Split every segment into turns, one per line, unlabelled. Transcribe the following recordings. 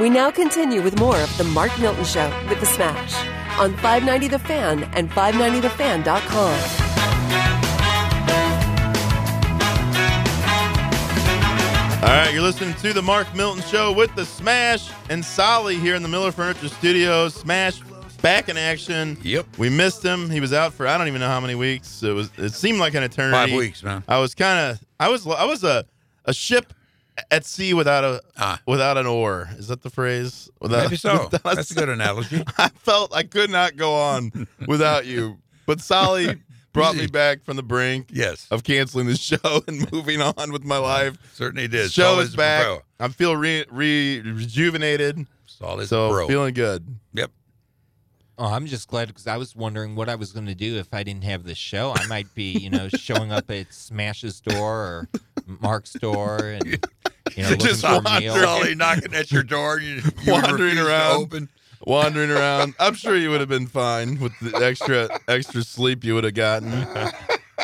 We now continue with more of The Mark Milton Show with The Smash on 590 The Fan and 590TheFan.com.
All right, you're listening to the Mark Milton Show with the Smash and Solly here in the Miller Furniture Studios. Smash back in action.
Yep.
We missed him. He was out for I don't even know how many weeks. It was. It seemed like an eternity.
Five weeks, man.
I was kind of. I was. I was a a ship at sea without a
Ah.
without an oar. Is that the phrase? Without,
Maybe so.
without
That's a good analogy.
I felt I could not go on without you. But Solly brought me back from the brink
Yes,
of canceling the show and moving on with my life.
certainly did.
Show
Solid's
is
a
back.
pro.
I feel re, re rejuvenated.
Solid's
so
a pro.
feeling good.
yep.
Oh, I'm just glad because I was wondering what I was going to do if I didn't have this show. I might be, you know, showing up at Smash's door or Mark's door and, you know,
Just
for
wandering.
knocking at your door. You, you
Wandering around.
Open.
Wandering around. I'm sure you would have been fine with the extra extra sleep you would have gotten.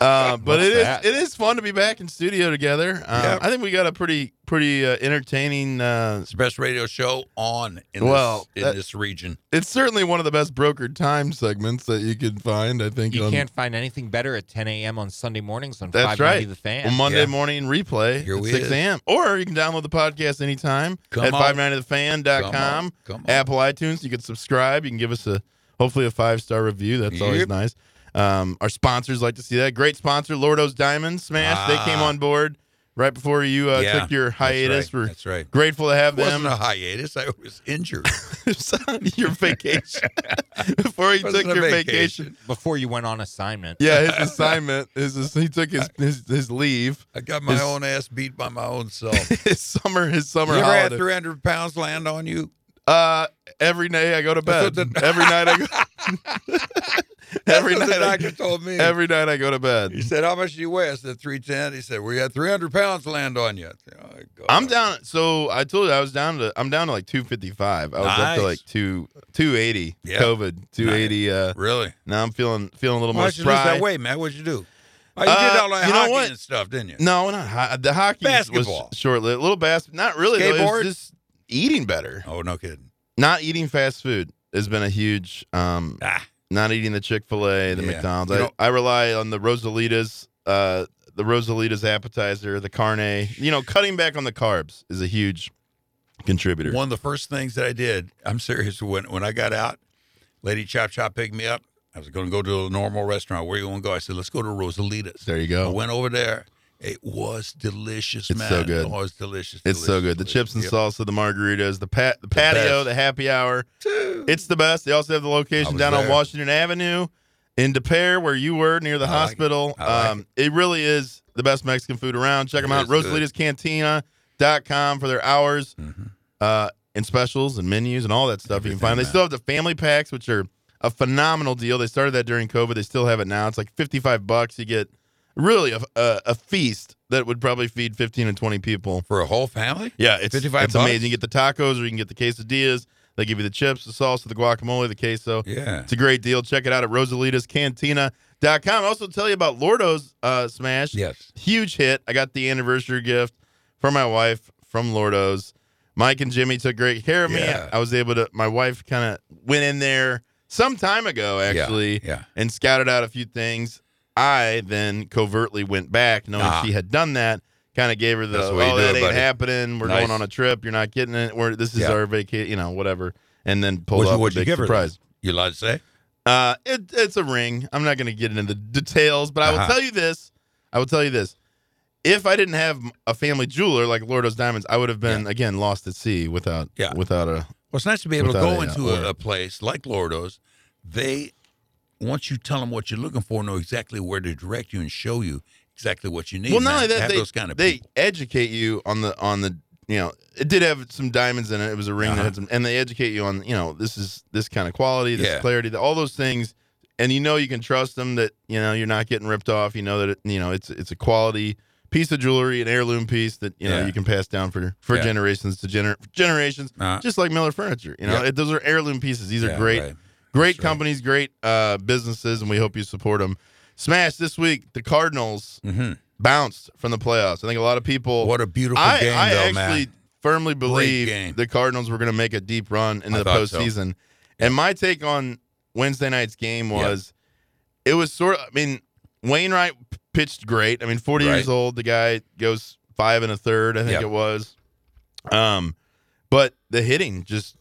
Uh, but it is
that?
it is fun to be back in studio together. Um,
Yep.
I think we got a pretty pretty uh, entertaining. Uh,
It's the best radio show on in
Well,
this in
that-
this region.
it's certainly one of the best brokered time segments that you can find. I think
You
on-
can't find anything better at 10 a.m. on Sunday mornings on
That's
590
right.
The Fan.
On Monday
Yeah.
morning replay
Here
at
we
6 a.m. Or you can download the podcast anytime
Come
at
on.
590thefan.com.
Come on. Come on.
Apple iTunes. You can subscribe. You can give us a hopefully a five star review. That's always nice. Um, our sponsors like to see that. Great sponsor, Lordo's Diamonds Smash. They came
Ah.
on board right before you uh,
Yeah,
took your
that's
hiatus.
right,
We're
that's right.
grateful to have
It wasn't
them.
a hiatus. I was injured.
your vacation before
you
took your vacation.
Before you went on assignment.
Yeah, his assignment is he took his, his his leave.
I got my
His-
own ass beat by my own self.
His summer his summer
you ever had 300 pounds land on you?
Uh, every day I go to bed.
That's
every night I go. every night,
the
I,
told me.
every night I go to bed.
He said, "How much do you weigh?" I said, 310. He said, "We had 300 pounds land on you." Oh,
I'm down. So I told you I was down to. I'm down to like 255. I was up to like two 280.
Yeah.
COVID 280. Uh,
Really?
now I'm feeling feeling a little
Why
more
did you lose that weight, man? What'd you do? Oh, you
Uh,
did all that
you know
hockey
what?
and stuff, didn't you?
No, not ho- the hockey
Basketball.
was short lived. Little basket. Not really.
Skateboard?
just eating better.
Oh, no kidding.
Not eating fast food has been a huge. Um,
Ah,
not eating the Chick Fil A, the
Yeah.
McDonald's.
You
I,
know-
I rely on the Rosalitas, uh, the Rosalitas appetizer, the carne. You know, cutting back on the carbs is a huge contributor.
one of the first things that I did, I'm serious, when when I got out, Lady Chop Chop picked me up. I was going to go to a normal restaurant. Where you want to go? I said, let's go to Rosalitas.
There you
I
go.
went over there. It was delicious,
It's
man.
so good.
Oh, it's delicious.
It's so good. The chips and
delicious.
salsa, the margaritas, the pat, the patio,
best.
the happy hour. It's the best. They also have the location
was
down on. Washington Avenue in DePere, where you were near the
I like it.
hospital.
Like
um, it. really is the best Mexican food around. Check
It
them out.
is good.
RosalitasCantina.com for their hours
Mhm.
uh, and specials and menus and all that stuff. you can find. They still have the family packs, which are a phenomenal deal. They started that during COVID. They still have it now. It's like fifty-five bucks. You get really a, a, a feast that would probably feed fifteen and twenty people.
For a whole family?
Yeah, it's
55
it's
bucks?
amazing. You get the tacos, or you can get the quesadillas. They give you the chips, the salsa, the guacamole, the queso.
Yeah.
It's a great deal. Check it out at RosalitasCantina.com. Also tell you about Lordo's uh, Smash.
Yes.
Huge hit. I got the anniversary gift for my wife from Lordo's. Mike and Jimmy took great care of me.
Yeah.
I was able to, my wife kind of went in there some time ago, actually,
Yeah.
and scouted out a few things. I then covertly went back, knowing
Ah.
she had done that. Kind of gave her the, oh, that
it,
ain't
buddy."
happening. We're
Nice.
going on a trip. You're not getting it. We're, this is
Yeah.
our vacation, you know, whatever. And then pulled
What'd you-
off a
you
big
her
surprise.
You allowed to say?
Uh, it, it's a ring. I'm not going to get into the details, but I will
Uh-huh.
tell you this. I will tell you this. If I didn't have a family jeweler like Lordo's Diamonds, I would have been again lost at sea without
Yeah.
without a
Well, it's nice to be able to go
a,
into a, a place like Lordo's. They, once you tell them what you're looking for, know exactly where to direct you and show you exactly what you need.
well. Not only that, they
those kind of
they
people.
educate you on the on the you know it did have some diamonds in it. It was a ring that
Uh-huh.
had some, and they educate you on you know this is this kind of quality, this
Yeah.
clarity, all those things, and you know you can trust them that you know you're not getting ripped off. You know that it, you know it's it's a quality piece of jewelry, an heirloom piece that you know
Yeah.
you can pass down for for
Yeah.
generations to gener- generations,
Uh-huh.
just like Miller Furniture. You know, it, those are heirloom pieces. These are great,
right.
Great
That's right.
companies, great uh, businesses, and we hope you support them. Smash this week. The Cardinals
Mhm.
bounced from the playoffs. I think a lot of people.
What a beautiful
I,
game,
I
though,
actually
man.
firmly believe the Cardinals were going to make a deep run into
I
the
thought so.
postseason. And my take on Wednesday night's game was it was sort of, I mean, Wainwright pitched great. I mean, 40 years old, the guy goes five and a third, I think
Yep.
it was. Um, but the hitting just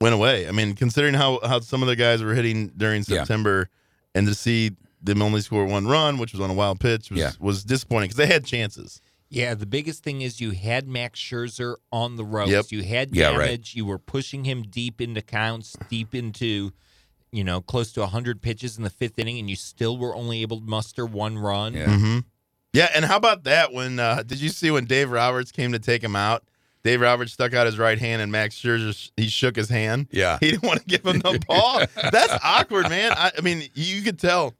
went away. I mean, considering how, how some of the guys were hitting during
Yeah.
September and to see them only score one run, which was on a wild pitch, was,
Yeah.
was disappointing because they had chances.
Yeah, the biggest thing is you had Max Scherzer on the ropes.
Yep.
You had damage.
Yeah, right.
You were pushing him deep into counts, deep into, you know, close to 100 pitches in the fifth inning, and you still were only able to muster one run.
Yeah.
Mm-hmm. Yeah, and how about that? When uh, did you see when Dave Roberts came to take him out? Dave Roberts stuck out his right hand, and Max Scherzer he shook his hand.
Yeah.
He didn't want to give him the ball. That's awkward, man. I, I mean, you could tell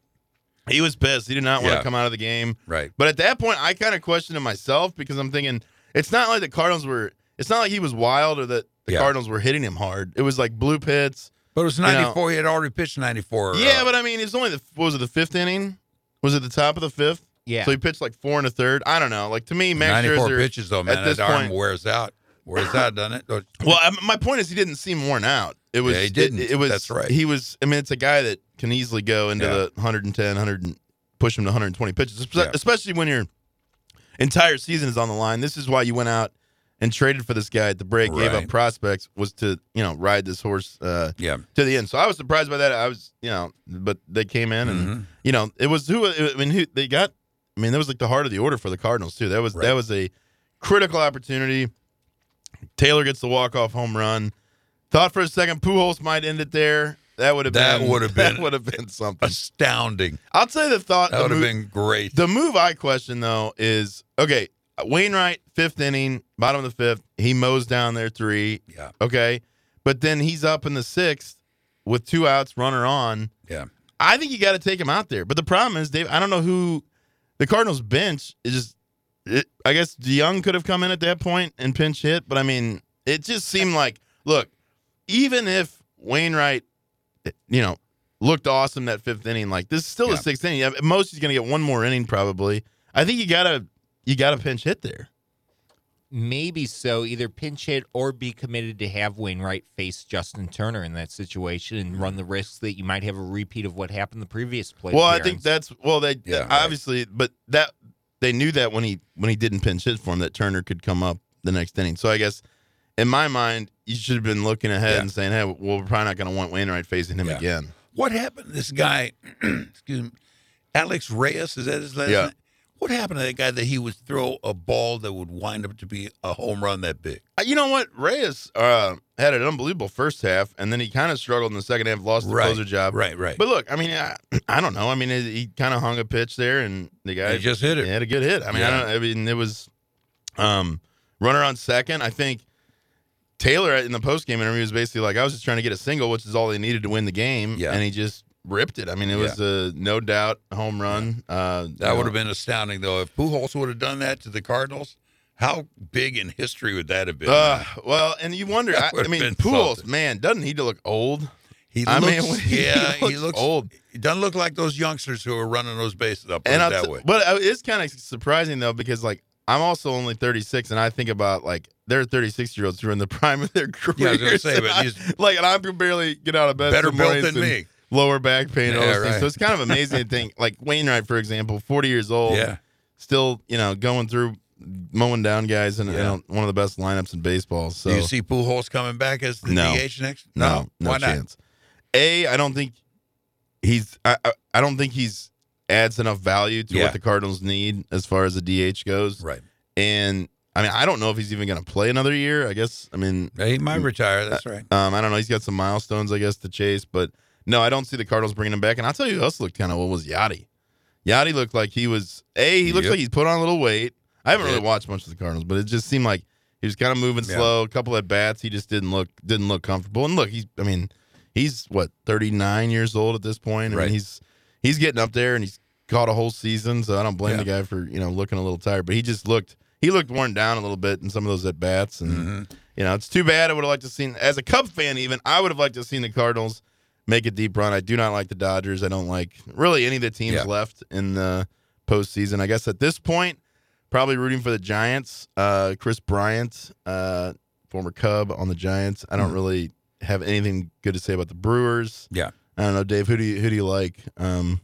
he was pissed. He did not want
Yeah.
to come out of the game.
Right.
But at that point, I kind of questioned it myself because I'm thinking it's not like the Cardinals were. It's not like he was wild or that the
Yeah.
Cardinals were hitting him hard. It was like blue pits.
But it was
You know-
94. he had already pitched 94.
Yeah,
uh,
but I mean, it's only the what was it the fifth inning? Was it the top of the fifth?
Yeah.
So he pitched like four and a third. I don't know. Like to me, Max
94
Scherzer.
pitches, though, man.
at this
that arm
point-
wears out. Wears out, doesn't it?
Well, I, my point is, he didn't seem worn out. It was.
Yeah, he didn't.
It, it was.
That's right.
He was. I mean, it's a guy that can easily go into
Yeah.
the 110, 100, and push him to 120 pitches, espe-
Yeah.
especially when your entire season is on the line. This is why you went out and traded for this guy at the break, gave up prospects, was to you know ride this horse uh,
Yeah.
to the end. So I was surprised by that. I was, you know, but they came in and
Mhm.
you know it was who I mean who they got. I mean that was like the heart of the order for the Cardinals too. That was
Right.
that was a critical opportunity. Taylor gets the walk off home run. Thought for a second Pujols might end it there. That would have
That
been
would have
that
been-
would have been something.
Astounding.
I'll tell you the thought.
That would have been great.
the move I question though is okay. Wainwright, fifth inning, bottom of the fifth, he mows down there three.
Yeah.
Okay, but then he's up in the sixth with two outs, runner on.
Yeah.
I think you got to take him out there. But the problem is, Dave, I don't know who the Cardinals bench is. Just, it, I guess DeJong could have come in at that point and pinch hit. But I mean, it just seemed like, look, even if Wainwright, you know, looked awesome that fifth inning, like this is still
Yeah.
the sixth inning. At most, he's going to get one more inning probably. I think you gotta you gotta pinch hit there.
Maybe so. Either pinch hit or be committed to have Wainwright face Justin Turner in that situation and run the risks that you might have a repeat of what happened the previous play.
Well, I think that's well, they
Yeah, right.
obviously, but that they knew that when he when he didn't pinch hit for him, that Turner could come up the next inning. So I guess in my mind, you should have been looking ahead
Yeah.
and saying, "Hey, well, we're probably not going to want Wainwright facing him
Yeah.
again."
What happened to this guy? excuse me. Alex Reyes, is that his last
Yeah.
name? What happened to that guy that he would throw a ball that would wind up to be a home run that big?
Uh, You know what? Reyes uh, had an unbelievable first half, and then he kind of struggled in the second half, lost the
Right.
closer job.
Right, right.
But look, I mean, I, I don't know. I mean, he kind of hung a pitch there, and the guy
He just hit it.
He had a good hit. I mean, I
Yeah.
don't. I mean, it was um, runner on second. I think Taylor in the post game interview was basically like, "I was just trying to get a single, which is all they needed to win the game."
Yeah.
and he just ripped it. I mean, it was a no doubt home run. Uh,
That would have been astounding, though. If Pujols would have done that to the Cardinals, how big in history would that have been?
Uh, well, and you wonder. I, I mean, Pujols,
something.
man, doesn't he look old?
he
I mean, he
yeah, he
looks
looks
old.
He doesn't look like those youngsters who are running those bases up.
And
that
t-
way.
but uh, it's kind of surprising though because like I'm also only 36, and I think about like there are 36 year olds who are in the prime of their careers.
Yeah, I was gonna say, but
I-
he's-
like, and I can barely get out of bed.
Better built than
and
me.
Lower back pain, all
Yeah,
those things. So it's kind of amazing to think. Like Wainwright, for example, 40 years old,
yeah,
still you know going through mowing down guys in, in one of the best lineups in baseball. So
do you see Pujols coming back as the
No.
DH next?
no, no
why not?
chance. A, I don't think he's. I, I, I don't think he's adds enough value to
Yeah.
what the Cardinals need as far as the DH goes.
Right.
And I mean, I don't know if he's even going to play another year. I guess. I mean,
He might retire. That's right.
um, I don't know. He's got some milestones, I guess, to chase. But no, I don't see the Cardinals bringing him back. And I'll tell you, who else looked kind of what was Yadi. Yadi looked like he was a. He looks
Yep.
like he's put on a little weight. I haven't really watched much of the Cardinals, but it just seemed like he was kind of moving
Yeah.
slow. A couple at bats, he just didn't look didn't look comfortable. And look, he's. I mean, he's what thirty nine years old at this point. I
Right.
mean, he's he's getting up there, and he's caught a whole season. So I don't blame
Yeah.
the guy for you know looking a little tired. But he just looked he looked worn down a little bit in some of those at bats, and
Mhm.
you know it's too bad. I would have liked to seen as a Cub fan, even I would have liked to seen the Cardinals make a deep run. I do not like the Dodgers. I don't like really any of the teams
Yeah.
left in the postseason. I guess at this point, probably rooting for the Giants. Uh, Kris Bryant, uh, former Cub on the Giants. I don't
Mhm.
really have anything good to say about the Brewers.
Yeah.
I don't know, Dave. Who do you who do you like? Um,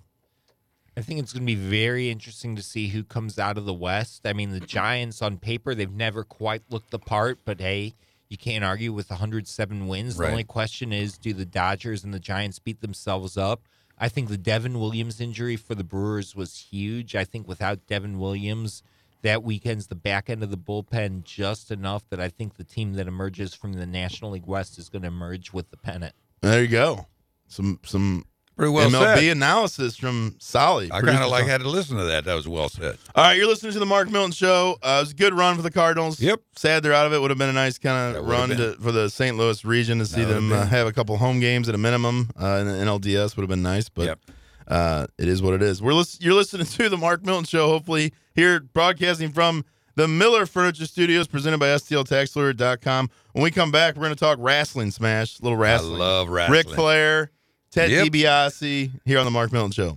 I think it's going to be very interesting to see who comes out of the West. I mean, the Giants on paper, they've never quite looked the part, but hey, you can't argue with 107 wins.
Right.
The only question is do the Dodgers and the Giants beat themselves up? I think the Devin Williams injury for the Brewers was huge. I think without Devin Williams, that weekend's the back end of the bullpen just enough that I think the team that emerges from the National League West is going to emerge with the pennant.
there you go. Some some
Pretty well
MLB
said.
analysis from Solly.
I kind of like had to listen to that. That was well said.
All right, you're listening to the Mark Milton Show. Uh, it was a good run for the Cardinals.
Yep.
Sad they're out of it. Would have been a nice kind of run to, for the St. Louis region to see
That
them uh, have a couple home games at a minimum uh, in the NLDS. Would have been nice, but
Yep.
uh, it is what it is. We're lis- you're listening to the Mark Milton Show. Hopefully, here broadcasting from the Miller Furniture Studios, presented by STLTaxLawyer.com. When we come back, we're going to talk wrestling smash, a little wrestling.
I love wrestling.
Ric Flair, Ted
Yep.
DiBiase here on the Mark Milton Show.